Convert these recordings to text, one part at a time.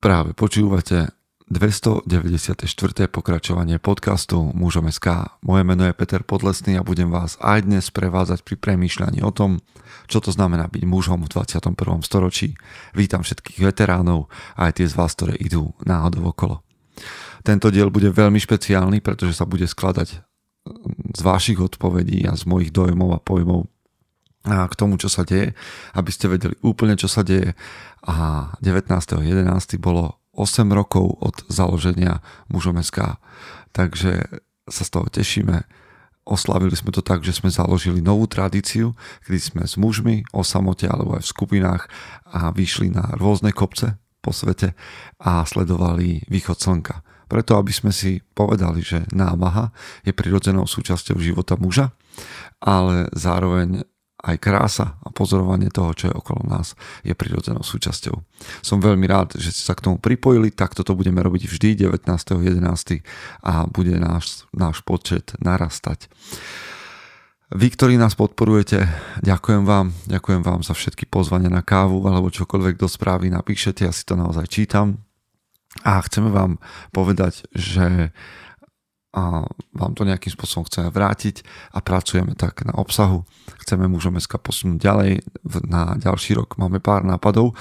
Práve počúvate 294. pokračovanie podcastu Mužom SK. Moje meno je Peter Podlesný a budem vás aj dnes prevádzať pri premýšľaní o tom, čo to znamená byť mužom v 21. storočí. Vítam všetkých veteránov a aj tie z vás, ktoré idú náhodou okolo. Tento diel bude veľmi špeciálny, pretože sa bude skladať z vašich odpovedí a z mojich dojmov a pojmov k tomu, čo sa deje, aby ste vedeli úplne, čo sa deje. A 19.11. bolo 8 rokov od založenia mužom takže sa z toho tešíme. Oslavili sme to tak, že sme založili novú tradíciu, kedy sme s mužmi o samote alebo aj v skupinách a vyšli na rôzne kopce po svete a sledovali východ slnka. Preto, aby sme si povedali, že námaha je prirodzenou súčasťou života muža, ale zároveň aj krása a pozorovanie toho, čo je okolo nás, je prirodzenou súčasťou. Som veľmi rád, že ste sa k tomu pripojili, tak toto budeme robiť vždy 19.11. a bude náš, náš počet narastať. Vy, ktorí nás podporujete, ďakujem vám, ďakujem vám za všetky pozvania na kávu alebo čokoľvek do správy napíšete, ja si to naozaj čítam. A chceme vám povedať, že a vám to nejakým spôsobom chceme vrátiť a pracujeme tak na obsahu. Chceme mužom SK posunúť ďalej, na ďalší rok máme pár nápadov,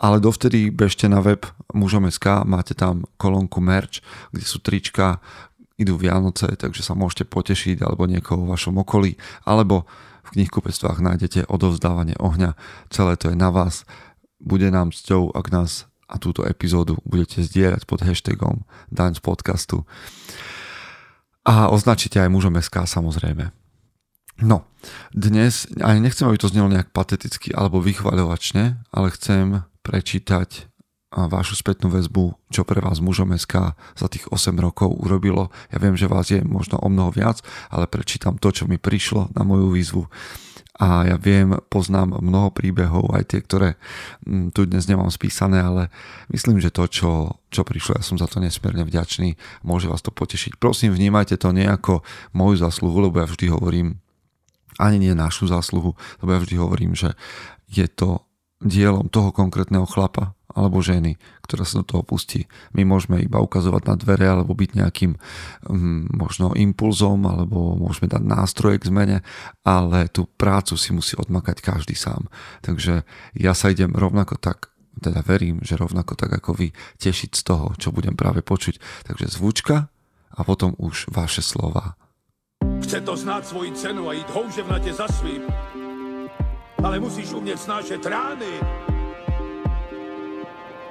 ale dovtedy bežte na web mužom SK, máte tam kolónku merch, kde sú trička, idú Vianoce, takže sa môžete potešiť alebo niekoho v vašom okolí, alebo v knihkupectvách nájdete odovzdávanie ohňa, celé to je na vás. Bude nám cťou, ak nás a túto epizódu budete zdieľať pod hashtagom Daň z podcastu. A označíte aj mužom SK samozrejme. No, dnes, ani nechcem, aby to znelo nejak pateticky alebo vychvaľovačne, ale chcem prečítať vašu spätnú väzbu, čo pre vás mužom SK za tých 8 rokov urobilo. Ja viem, že vás je možno o mnoho viac, ale prečítam to, čo mi prišlo na moju výzvu a ja viem, poznám mnoho príbehov, aj tie, ktoré mm, tu dnes nemám spísané, ale myslím, že to, čo, čo prišlo, ja som za to nesmierne vďačný, môže vás to potešiť. Prosím, vnímajte to nie ako moju zásluhu, lebo ja vždy hovorím, ani nie našu zásluhu, lebo ja vždy hovorím, že je to dielom toho konkrétneho chlapa, alebo ženy, ktorá sa do toho pustí. My môžeme iba ukazovať na dvere alebo byť nejakým um, možno impulzom alebo môžeme dať nástroje k zmene, ale tú prácu si musí odmakať každý sám. Takže ja sa idem rovnako tak teda verím, že rovnako tak ako vy tešiť z toho, čo budem práve počuť. Takže zvučka a potom už vaše slova. Chce to znáť svoji cenu a ísť houževnate za svým, ale musíš umieť snášať rány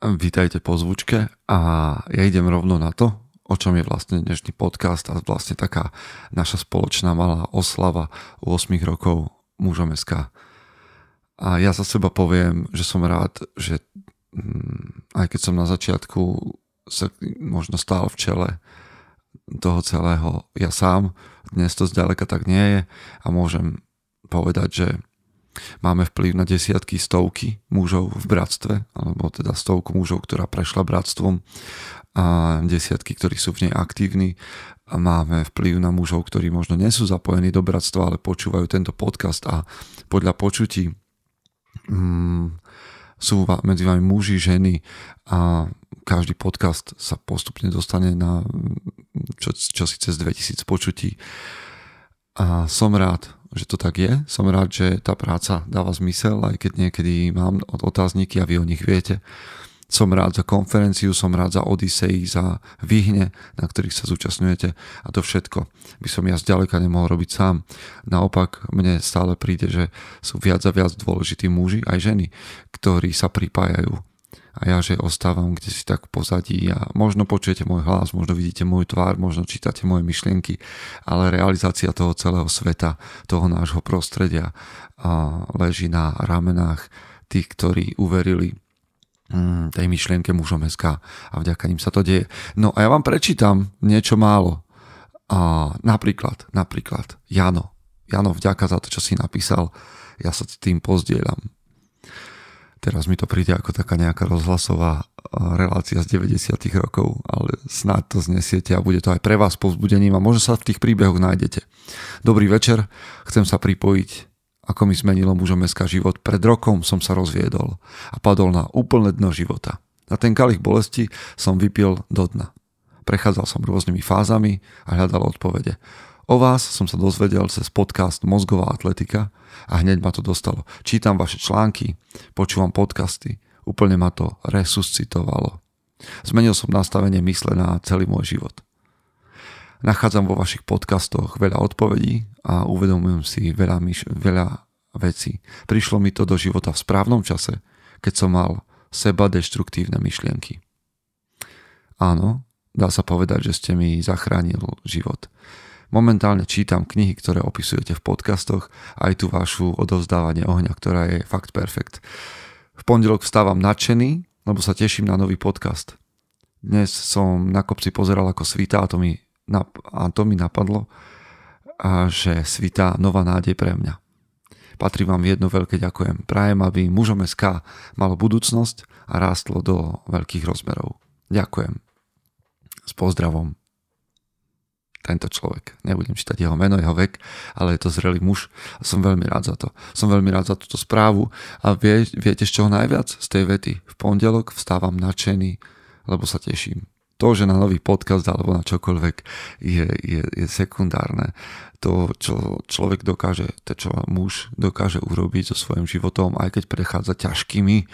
Vítajte po zvučke a ja idem rovno na to, o čom je vlastne dnešný podcast a vlastne taká naša spoločná malá oslava 8 rokov mužom SK. A ja za seba poviem, že som rád, že mm, aj keď som na začiatku sa možno stál v čele toho celého ja sám, dnes to zďaleka tak nie je a môžem povedať, že Máme vplyv na desiatky, stovky mužov v bratstve, alebo teda stovku mužov, ktorá prešla bratstvom a desiatky, ktorí sú v nej aktívni. A máme vplyv na mužov, ktorí možno nie sú zapojení do bratstva, ale počúvajú tento podcast a podľa počutí mm, sú medzi vami muži, ženy a každý podcast sa postupne dostane na čo, čo si cez 2000 počutí. A som rád, že to tak je. Som rád, že tá práca dáva zmysel, aj keď niekedy mám otázniky a vy o nich viete. Som rád za konferenciu, som rád za Odisei, za výhne, na ktorých sa zúčastňujete a to všetko by som ja zďaleka nemohol robiť sám. Naopak, mne stále príde, že sú viac a viac dôležití muži aj ženy, ktorí sa pripájajú a ja, že ostávam kde si tak pozadí a možno počujete môj hlas, možno vidíte môj tvár, možno čítate moje myšlienky, ale realizácia toho celého sveta, toho nášho prostredia leží na ramenách tých, ktorí uverili mm, tej myšlienke mužom SK a vďaka ním sa to deje. No a ja vám prečítam niečo málo. A napríklad, napríklad, Jano. Jano, vďaka za to, čo si napísal. Ja sa s tým pozdieľam. Teraz mi to príde ako taká nejaká rozhlasová relácia z 90 rokov, ale snáď to znesiete a bude to aj pre vás povzbudením a možno sa v tých príbehoch nájdete. Dobrý večer, chcem sa pripojiť ako mi zmenilo mužom život. Pred rokom som sa rozviedol a padol na úplné dno života. Na ten kalich bolesti som vypil do dna. Prechádzal som rôznymi fázami a hľadal odpovede. O vás som sa dozvedel cez podcast Mozgová atletika a hneď ma to dostalo. Čítam vaše články, počúvam podcasty, úplne ma to resuscitovalo. Zmenil som nastavenie mysle na celý môj život. Nachádzam vo vašich podcastoch veľa odpovedí a uvedomujem si veľa, myš- veľa vecí. Prišlo mi to do života v správnom čase, keď som mal seba deštruktívne myšlienky. Áno, dá sa povedať, že ste mi zachránil život. Momentálne čítam knihy, ktoré opisujete v podcastoch, aj tú vašu odovzdávanie ohňa, ktorá je fakt perfekt. V pondelok vstávam nadšený, lebo sa teším na nový podcast. Dnes som na kopci pozeral ako svítá a to mi a to mi napadlo, a že svitá nová nádej pre mňa. Patrí vám jedno veľké ďakujem. Prajem, aby mužom SK malo budúcnosť a rástlo do veľkých rozmerov. Ďakujem. S pozdravom. Tento človek. Nebudem čítať jeho meno, jeho vek, ale je to zrelý muž a som veľmi rád za to. Som veľmi rád za túto správu a vie, viete z čoho najviac? Z tej vety. V pondelok vstávam nadšený, lebo sa teším to, že na nový podcast alebo na čokoľvek je, je, je sekundárne. To, čo človek dokáže, to, čo muž dokáže urobiť so svojím životom, aj keď prechádza ťažkými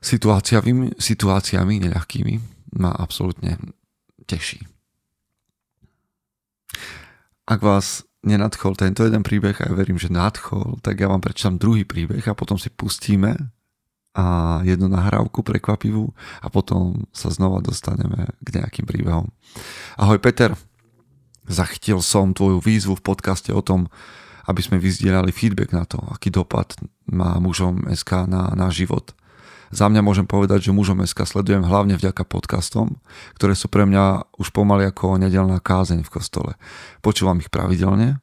situáciami, situáciami neľahkými, ma absolútne teší. Ak vás nenadchol tento jeden príbeh a ja verím, že nadchol, tak ja vám prečítam druhý príbeh a potom si pustíme a jednu nahrávku prekvapivú a potom sa znova dostaneme k nejakým príbehom. Ahoj Peter, zachytil som tvoju výzvu v podcaste o tom, aby sme vyzdielali feedback na to, aký dopad má mužom SK na náš život. Za mňa môžem povedať, že mužom SK sledujem hlavne vďaka podcastom, ktoré sú pre mňa už pomaly ako nedelná kázeň v kostole. Počúvam ich pravidelne,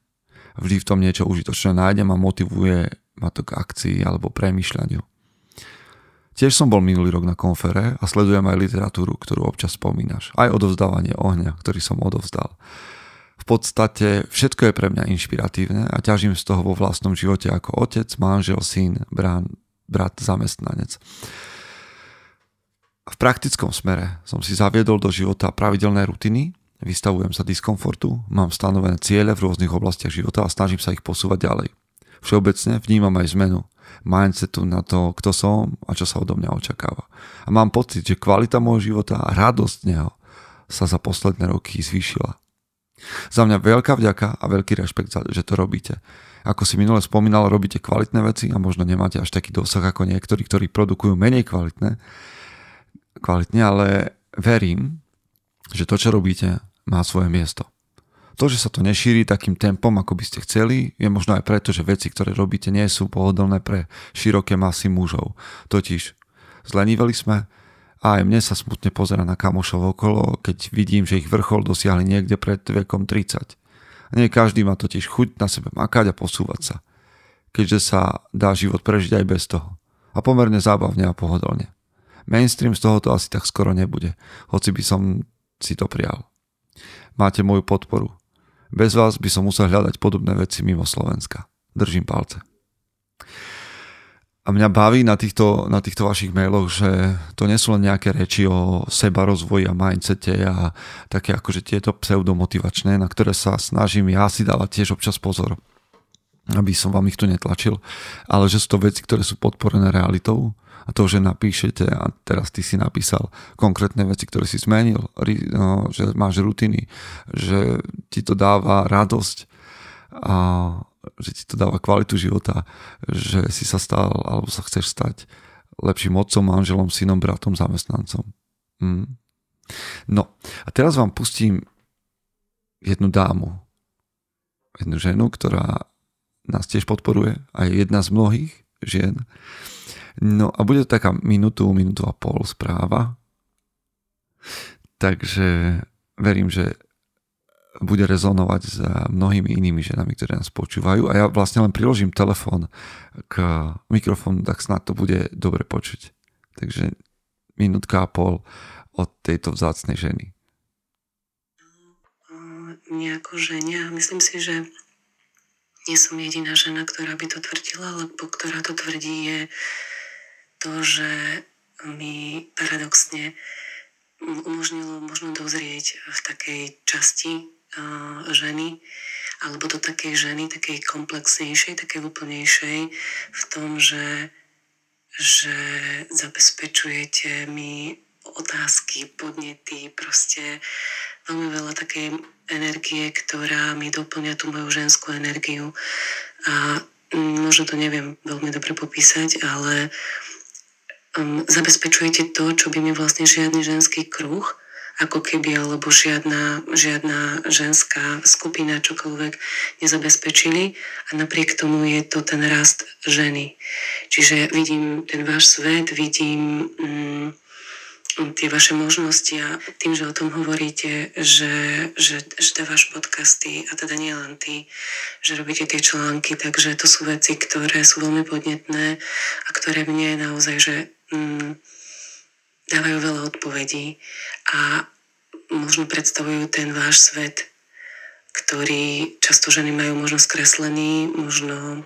vždy v tom niečo užitočné nájdem a motivuje ma to k akcii alebo premýšľaniu. Tiež som bol minulý rok na konfere a sledujem aj literatúru, ktorú občas spomínaš. Aj odovzdávanie ohňa, ktorý som odovzdal. V podstate všetko je pre mňa inšpiratívne a ťažím z toho vo vlastnom živote ako otec, manžel, syn, brán, brat, zamestnanec. V praktickom smere som si zaviedol do života pravidelné rutiny, vystavujem sa diskomfortu, mám stanovené ciele v rôznych oblastiach života a snažím sa ich posúvať ďalej. Všeobecne vnímam aj zmenu mindsetu na to, kto som a čo sa odo mňa očakáva. A mám pocit, že kvalita môjho života a radosť neho sa za posledné roky zvýšila. Za mňa veľká vďaka a veľký rešpekt, že to robíte. Ako si minule spomínal, robíte kvalitné veci a možno nemáte až taký dosah ako niektorí, ktorí produkujú menej kvalitné, kvalitne, ale verím, že to, čo robíte, má svoje miesto. To, že sa to nešíri takým tempom, ako by ste chceli, je možno aj preto, že veci, ktoré robíte, nie sú pohodlné pre široké masy mužov. Totiž zlenívali sme a aj mne sa smutne pozera na kamošov okolo, keď vidím, že ich vrchol dosiahli niekde pred vekom 30. Nie každý má totiž chuť na sebe makať a posúvať sa. Keďže sa dá život prežiť aj bez toho. A pomerne zábavne a pohodlne. Mainstream z tohoto asi tak skoro nebude, hoci by som si to prial. Máte moju podporu. Bez vás by som musel hľadať podobné veci mimo Slovenska. Držím palce. A mňa baví na týchto, na týchto vašich mailoch, že to nie sú len nejaké reči o seba rozvoji a mindsete a také akože tieto pseudomotivačné, na ktoré sa snažím ja si dávať tiež občas pozor, aby som vám ich tu netlačil, ale že sú to veci, ktoré sú podporené realitou a to, že napíšete a teraz ty si napísal konkrétne veci, ktoré si zmenil, no, že máš rutiny, že ti to dáva radosť a že ti to dáva kvalitu života, že si sa stal alebo sa chceš stať lepším otcom, manželom, synom, bratom, zamestnancom. Mm. No a teraz vám pustím jednu dámu, jednu ženu, ktorá nás tiež podporuje a je jedna z mnohých žien, No a bude to taká minútu, minútu a pol správa. Takže verím, že bude rezonovať s mnohými inými ženami, ktoré nás počúvajú a ja vlastne len priložím telefón k mikrofónu, tak snad to bude dobre počuť. Takže minútka a pol od tejto vzácnej ženy. Nejako ženia. Myslím si, že nie som jediná žena, ktorá by to tvrdila, lebo ktorá to tvrdí je to, že mi paradoxne umožnilo možno dozrieť v takej časti ženy, alebo do takej ženy, takej komplexnejšej, takej úplnejšej v tom, že, že zabezpečujete mi otázky, podnety, proste veľmi veľa takej energie, ktorá mi doplňa tú moju ženskú energiu. A možno to neviem veľmi dobre popísať, ale um, zabezpečujete to, čo by mi vlastne žiadny ženský kruh ako keby, alebo žiadna, žiadna ženská skupina čokoľvek nezabezpečili a napriek tomu je to ten rast ženy. Čiže vidím ten váš svet, vidím mm, tie vaše možnosti a tým, že o tom hovoríte, že, že, že dávaš podcasty a teda nie len ty, že robíte tie články, takže to sú veci, ktoré sú veľmi podnetné a ktoré mne naozaj, že mm, dávajú veľa odpovedí a možno predstavujú ten váš svet, ktorý často ženy majú možno skreslený, možno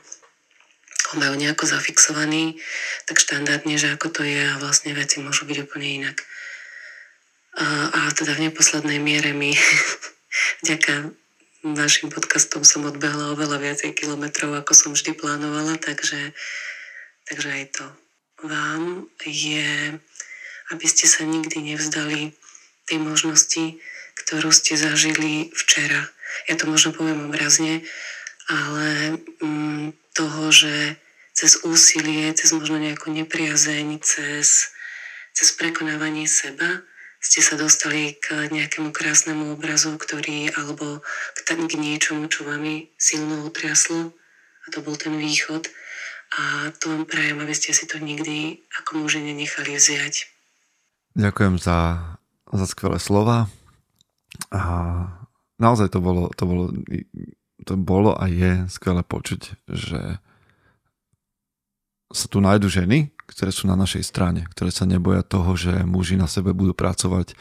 ho majú nejako zafixovaný, tak štandardne, že ako to je a vlastne veci môžu byť úplne inak. A, a teda v neposlednej miere mi vďaka vašim podcastom som odbehla oveľa viacej kilometrov, ako som vždy plánovala, takže, takže aj to vám je aby ste sa nikdy nevzdali tej možnosti, ktorú ste zažili včera. Ja to možno poviem obrazne, ale mm, toho, že cez úsilie, cez možno nejakú nepriazeň, cez, cez prekonávanie seba ste sa dostali k nejakému krásnemu obrazu, ktorý, alebo k, k niečomu, čo vami silno utriaslo a to bol ten východ. A to vám prajem, aby ste si to nikdy ako muži nenechali vziať. Ďakujem za, za skvelé slova. A naozaj to bolo, to bolo, to bolo a je skvelé počuť, že sa tu nájdu ženy, ktoré sú na našej strane, ktoré sa neboja toho, že muži na sebe budú pracovať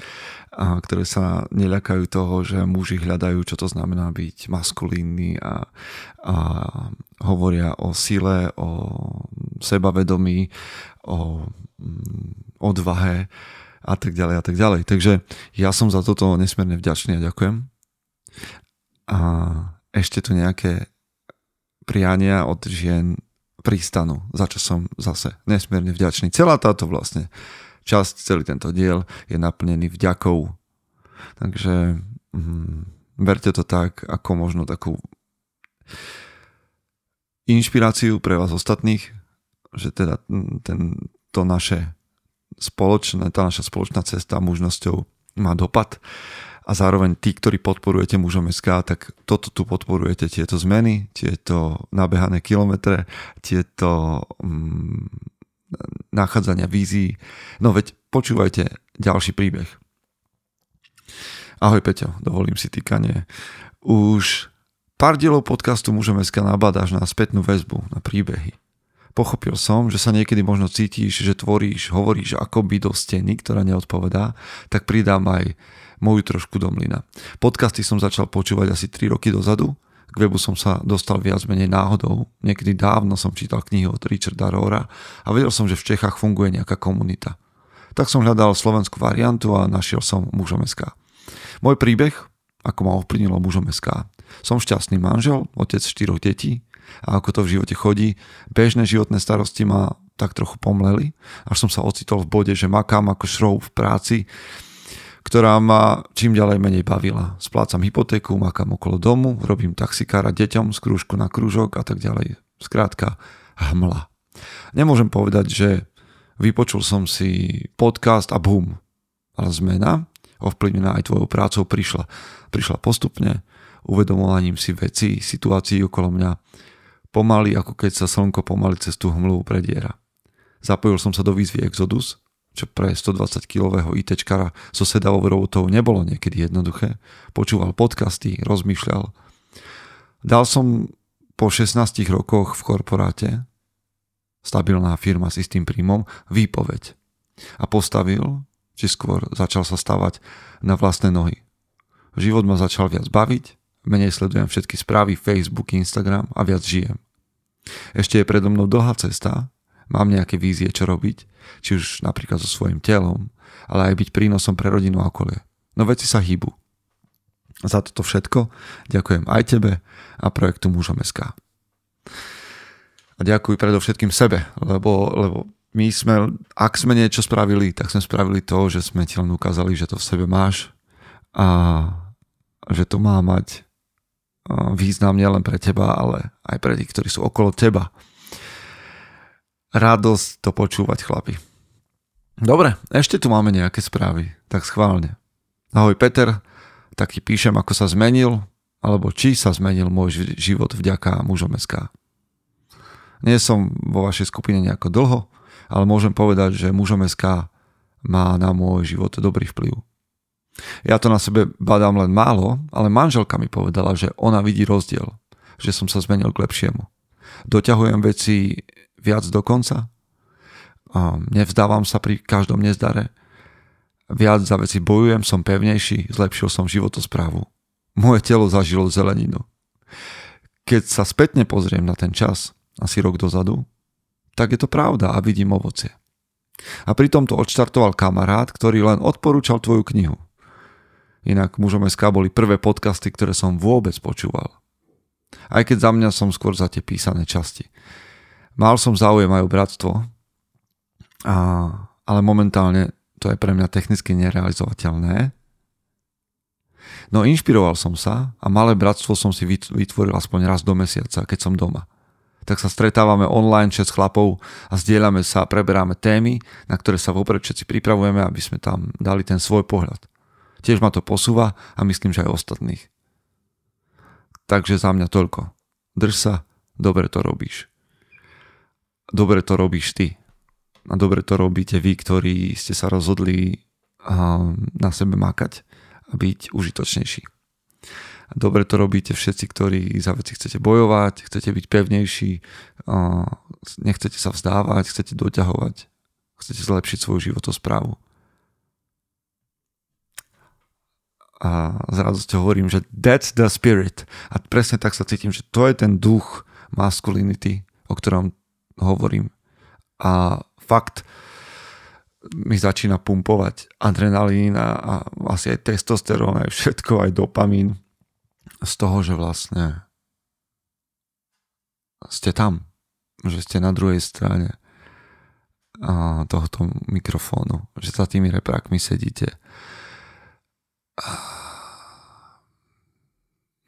a ktoré sa neľakajú toho, že muži hľadajú, čo to znamená byť maskulínny a, a hovoria o sile, o sebavedomí, o mm, odvahe a tak ďalej a tak ďalej. Takže ja som za toto nesmierne vďačný a ďakujem. A ešte tu nejaké priania od žien prístanu, za čo som zase nesmierne vďačný. Celá táto vlastne časť, celý tento diel je naplnený vďakou. Takže mm, berte to tak, ako možno takú inšpiráciu pre vás ostatných, že teda ten, to naše spoločné, tá naša spoločná cesta mužnosťou má dopad a zároveň tí, ktorí podporujete mužom SK, tak toto tu podporujete, tieto zmeny, tieto nabehané kilometre, tieto mm, nachádzania vízií. No veď počúvajte ďalší príbeh. Ahoj Peťo, dovolím si týkanie. Už pár dielov podcastu Mužom SK nabádáš na spätnú väzbu, na príbehy pochopil som, že sa niekedy možno cítiš, že tvoríš, hovoríš akoby do steny, ktorá neodpovedá, tak pridám aj moju trošku do mlyna. Podcasty som začal počúvať asi 3 roky dozadu, k webu som sa dostal viac menej náhodou. Niekedy dávno som čítal knihu od Richarda Rora a vedel som, že v Čechách funguje nejaká komunita. Tak som hľadal slovenskú variantu a našiel som mužom SK. Môj príbeh, ako ma ovplyvnilo mužom SK. Som šťastný manžel, otec štyroch detí, a ako to v živote chodí. Bežné životné starosti ma tak trochu pomleli, až som sa ocitol v bode, že makám ako šrou v práci, ktorá ma čím ďalej menej bavila. Splácam hypotéku, makám okolo domu, robím taxikára deťom z krúžku na krúžok a tak ďalej. Skrátka, hmla. Nemôžem povedať, že vypočul som si podcast a bum. Ale zmena, ovplyvnená aj tvojou prácou, prišla. Prišla postupne, uvedomovaním si veci, situácií okolo mňa, pomaly, ako keď sa slnko pomaly cez tú hmlu prediera. Zapojil som sa do výzvy Exodus, čo pre 120-kilového ITčkara so sedavou robotou nebolo niekedy jednoduché. Počúval podcasty, rozmýšľal. Dal som po 16 rokoch v korporáte, stabilná firma s istým príjmom, výpoveď. A postavil, či skôr začal sa stavať na vlastné nohy. Život ma začal viac baviť, menej sledujem všetky správy, Facebook, Instagram a viac žijem. Ešte je predo mnou dlhá cesta, mám nejaké vízie, čo robiť, či už napríklad so svojím telom, ale aj byť prínosom pre rodinu a okolie. No veci sa hýbu. Za toto všetko ďakujem aj tebe a projektu Mužom SK. A ďakuj predovšetkým sebe, lebo, lebo my sme, ak sme niečo spravili, tak sme spravili to, že sme ti len ukázali, že to v sebe máš a že to má mať význam nielen pre teba, ale aj pre tých, ktorí sú okolo teba. Radosť to počúvať, chlapi. Dobre, ešte tu máme nejaké správy, tak schválne. Ahoj Peter, tak ti píšem, ako sa zmenil, alebo či sa zmenil môj život vďaka mužom SK. Nie som vo vašej skupine nejako dlho, ale môžem povedať, že mužom SK má na môj život dobrý vplyv. Ja to na sebe badám len málo, ale manželka mi povedala, že ona vidí rozdiel, že som sa zmenil k lepšiemu. Doťahujem veci viac do konca, nevzdávam sa pri každom nezdare, viac za veci bojujem, som pevnejší, zlepšil som životosprávu. Moje telo zažilo zeleninu. Keď sa spätne pozriem na ten čas, asi rok dozadu, tak je to pravda a vidím ovocie. A pritom to odštartoval kamarát, ktorý len odporúčal tvoju knihu. Inak mužom SK boli prvé podcasty, ktoré som vôbec počúval. Aj keď za mňa som skôr za tie písané časti. Mal som záujem aj o bratstvo, a, ale momentálne to je pre mňa technicky nerealizovateľné. No inšpiroval som sa a malé bratstvo som si vytvoril aspoň raz do mesiaca, keď som doma. Tak sa stretávame online 6 chlapov a zdieľame sa preberáme témy, na ktoré sa vopred všetci pripravujeme, aby sme tam dali ten svoj pohľad. Tiež ma to posúva a myslím, že aj ostatných. Takže za mňa toľko. Drž sa, dobre to robíš. Dobre to robíš ty. A dobre to robíte vy, ktorí ste sa rozhodli na sebe makať a byť užitočnejší. Dobre to robíte všetci, ktorí za veci chcete bojovať, chcete byť pevnejší, nechcete sa vzdávať, chcete doťahovať, chcete zlepšiť svoju životosprávu. A s radosťou hovorím, že that's the spirit. A presne tak sa cítim, že to je ten duch masculinity, o ktorom hovorím. A fakt mi začína pumpovať adrenalín a, a asi aj testosterón, aj všetko, aj dopamín z toho, že vlastne ste tam, že ste na druhej strane tohoto mikrofónu, že za tými reprákmi sedíte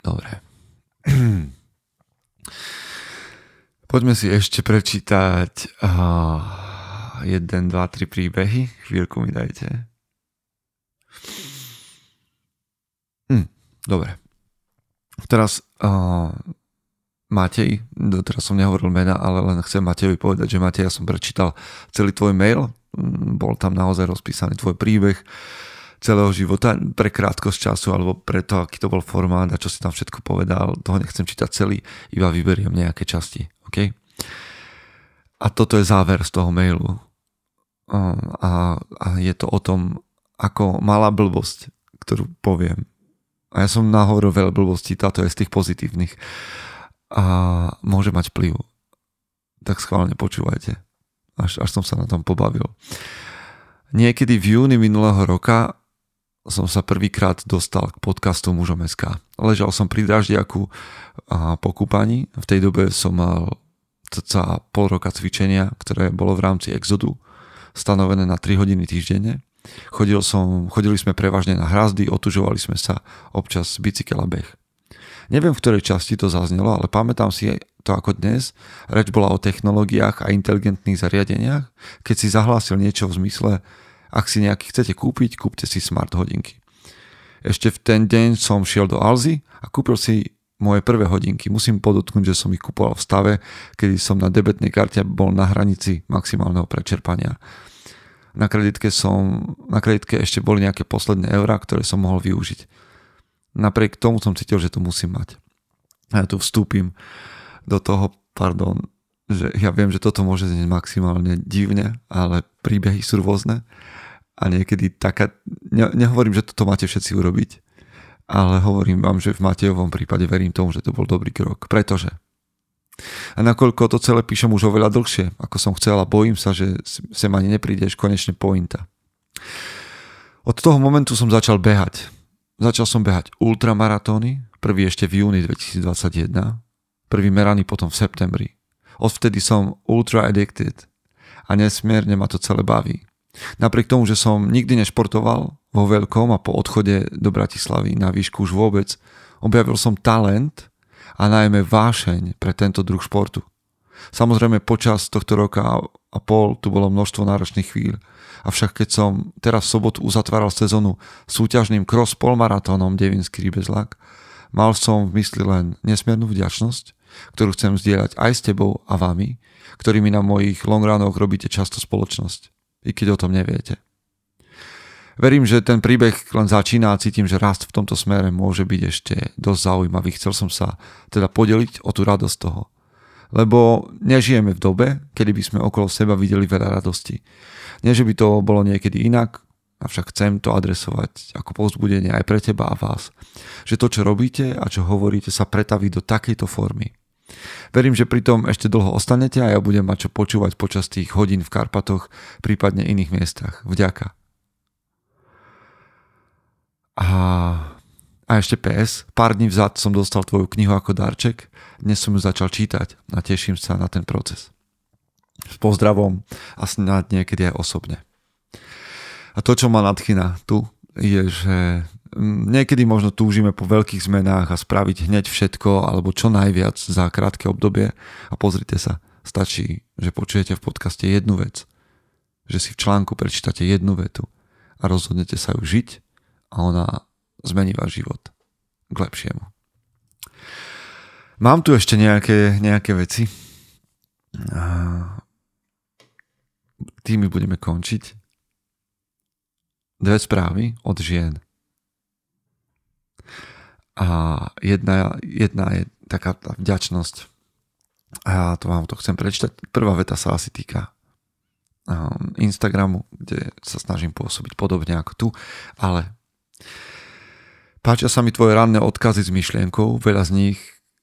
Dobre. Poďme si ešte prečítať uh, jeden, dva, tri príbehy. Chvíľku mi dajte. Hm, dobre. Teraz uh, Matej, teraz som nehovoril mena, ale len chcem Matejovi povedať, že Matej, ja som prečítal celý tvoj mail, hm, bol tam naozaj rozpísaný tvoj príbeh, celého života pre krátkosť času alebo pre to, aký to bol formát a čo si tam všetko povedal. Toho nechcem čítať celý, iba vyberiem nejaké časti. Okay? A toto je záver z toho mailu. A, a je to o tom, ako malá blbosť, ktorú poviem. A ja som nahovoril veľa blbostí, táto je z tých pozitívnych. A môže mať vplyv. Tak schválne počúvajte. Až, až som sa na tom pobavil. Niekedy v júni minulého roka som sa prvýkrát dostal k podcastu Mužom SK. Ležal som pri Draždiaku a po kúpaní. V tej dobe som mal cca pol roka cvičenia, ktoré bolo v rámci Exodu, stanovené na 3 hodiny týždenne. Chodil som, chodili sme prevažne na hrazdy, otužovali sme sa občas bicykel a beh. Neviem, v ktorej časti to zaznelo, ale pamätám si to ako dnes. Reč bola o technológiách a inteligentných zariadeniach, keď si zahlásil niečo v zmysle ak si nejaký chcete kúpiť, kúpte si smart hodinky. Ešte v ten deň som šiel do Alzy a kúpil si moje prvé hodinky. Musím podotknúť, že som ich kupoval v stave, kedy som na debetnej karte bol na hranici maximálneho prečerpania. Na kreditke, som, na kreditke ešte boli nejaké posledné eurá, ktoré som mohol využiť. Napriek tomu som cítil, že to musím mať. A ja tu vstúpim do toho, pardon, že ja viem, že toto môže znieť maximálne divne, ale príbehy sú rôzne a niekedy taká, ne, nehovorím, že toto máte všetci urobiť, ale hovorím vám, že v Matejovom prípade verím tomu, že to bol dobrý krok, pretože a nakoľko to celé píšem už oveľa dlhšie, ako som chcel a bojím sa, že sem ani neprídeš konečne pointa. Od toho momentu som začal behať. Začal som behať ultramaratóny, prvý ešte v júni 2021, prvý meraný potom v septembri. Odvtedy som ultra addicted a nesmierne ma to celé baví. Napriek tomu, že som nikdy nešportoval vo veľkom a po odchode do Bratislavy na výšku už vôbec, objavil som talent a najmä vášeň pre tento druh športu. Samozrejme počas tohto roka a pol tu bolo množstvo náročných chvíľ, avšak keď som teraz v sobotu uzatváral sezónu súťažným cross polmaratónom Devinský rybezlak, mal som v mysli len nesmiernu vďačnosť, ktorú chcem zdieľať aj s tebou a vami, ktorými na mojich longrunoch robíte často spoločnosť i keď o tom neviete. Verím, že ten príbeh len začína a cítim, že rast v tomto smere môže byť ešte dosť zaujímavý. Chcel som sa teda podeliť o tú radosť toho. Lebo nežijeme v dobe, kedy by sme okolo seba videli veľa radosti. Nie, že by to bolo niekedy inak, avšak chcem to adresovať ako povzbudenie aj pre teba a vás. Že to, čo robíte a čo hovoríte, sa pretaví do takejto formy. Verím, že pri tom ešte dlho ostanete a ja budem mať čo počúvať počas tých hodín v Karpatoch, prípadne iných miestach. Vďaka. A, a ešte PS, pár dní vzad som dostal tvoju knihu ako darček, dnes som ju začal čítať a teším sa na ten proces. S pozdravom a snad niekedy aj osobne. A to, čo ma nadchýna tu, je, že niekedy možno túžime po veľkých zmenách a spraviť hneď všetko alebo čo najviac za krátke obdobie a pozrite sa, stačí, že počujete v podcaste jednu vec, že si v článku prečítate jednu vetu a rozhodnete sa ju žiť a ona zmení váš život k lepšiemu. Mám tu ešte nejaké, nejaké veci. Tými budeme končiť. Dve správy od žien. A jedna, jedna je taká tá vďačnosť. A to vám to chcem prečítať. Prvá veta sa asi týka um, Instagramu, kde sa snažím pôsobiť podobne ako tu, ale páčia sa mi tvoje ranné odkazy s myšlienkou, veľa z nich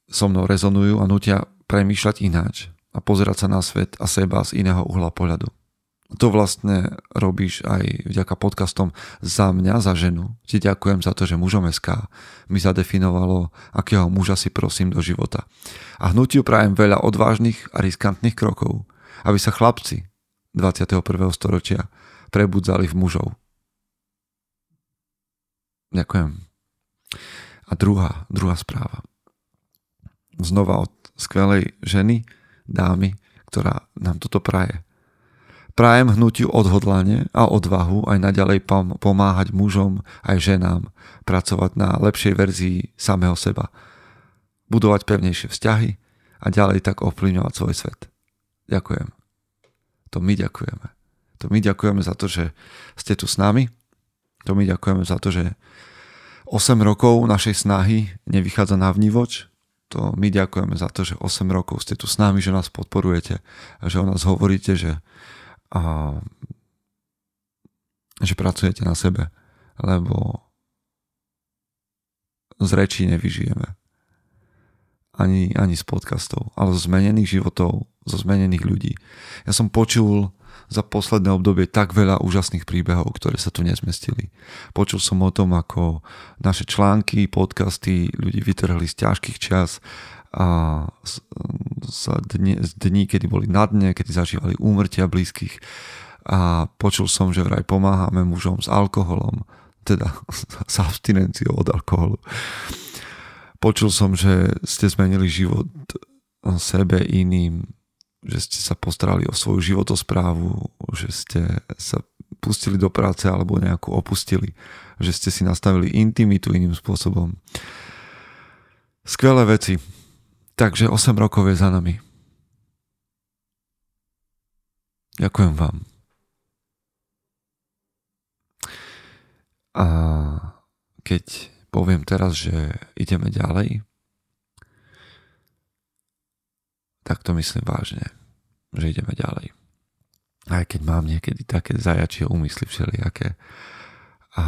so mnou rezonujú a nutia premýšľať ináč a pozerať sa na svet a seba z iného uhla pohľadu to vlastne robíš aj vďaka podcastom za mňa, za ženu. Ti ďakujem za to, že mužom SK mi zadefinovalo, akého muža si prosím do života. A hnutiu prajem veľa odvážnych a riskantných krokov, aby sa chlapci 21. storočia prebudzali v mužov. Ďakujem. A druhá, druhá správa. Znova od skvelej ženy, dámy, ktorá nám toto praje. Prajem hnutiu odhodlanie a odvahu aj naďalej pomáhať mužom aj ženám pracovať na lepšej verzii samého seba, budovať pevnejšie vzťahy a ďalej tak ovplyvňovať svoj svet. Ďakujem. To my ďakujeme. To my ďakujeme za to, že ste tu s nami. To my ďakujeme za to, že 8 rokov našej snahy nevychádza na vnívoč. To my ďakujeme za to, že 8 rokov ste tu s nami, že nás podporujete, že o nás hovoríte, že a že pracujete na sebe, lebo z rečí nevyžijeme. Ani, ani z podcastov, ale zo zmenených životov, zo zmenených ľudí. Ja som počul za posledné obdobie tak veľa úžasných príbehov, ktoré sa tu nezmestili. Počul som o tom, ako naše články, podcasty ľudí vytrhli z ťažkých čas a z, z, dní, kedy boli na dne, kedy zažívali úmrtia blízkych a počul som, že vraj pomáhame mužom s alkoholom, teda s abstinenciou od alkoholu. Počul som, že ste zmenili život sebe iným, že ste sa postarali o svoju životosprávu, že ste sa pustili do práce alebo nejakú opustili, že ste si nastavili intimitu iným spôsobom Skvelé veci. Takže 8 rokov je za nami. Ďakujem vám. A keď poviem teraz, že ideme ďalej, tak to myslím vážne, že ideme ďalej. Aj keď mám niekedy také zajačie úmysly všelijaké. A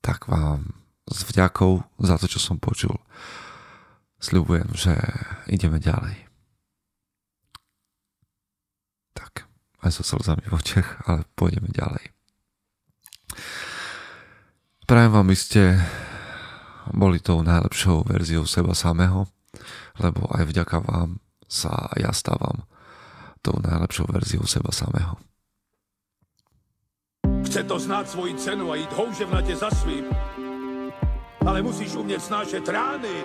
tak vám s vďakou za to, čo som počul, sľubujem, že ideme ďalej. Tak, aj so slzami v očiach, ale pôjdeme ďalej. Prajem vám, aby ste boli tou najlepšou verziou seba samého, lebo aj vďaka vám sa ja stávam tou najlepšou verziou seba samého. Chce to znát svoji cenu a jít houževnatě za svým. Ale musíš umět snášet rány.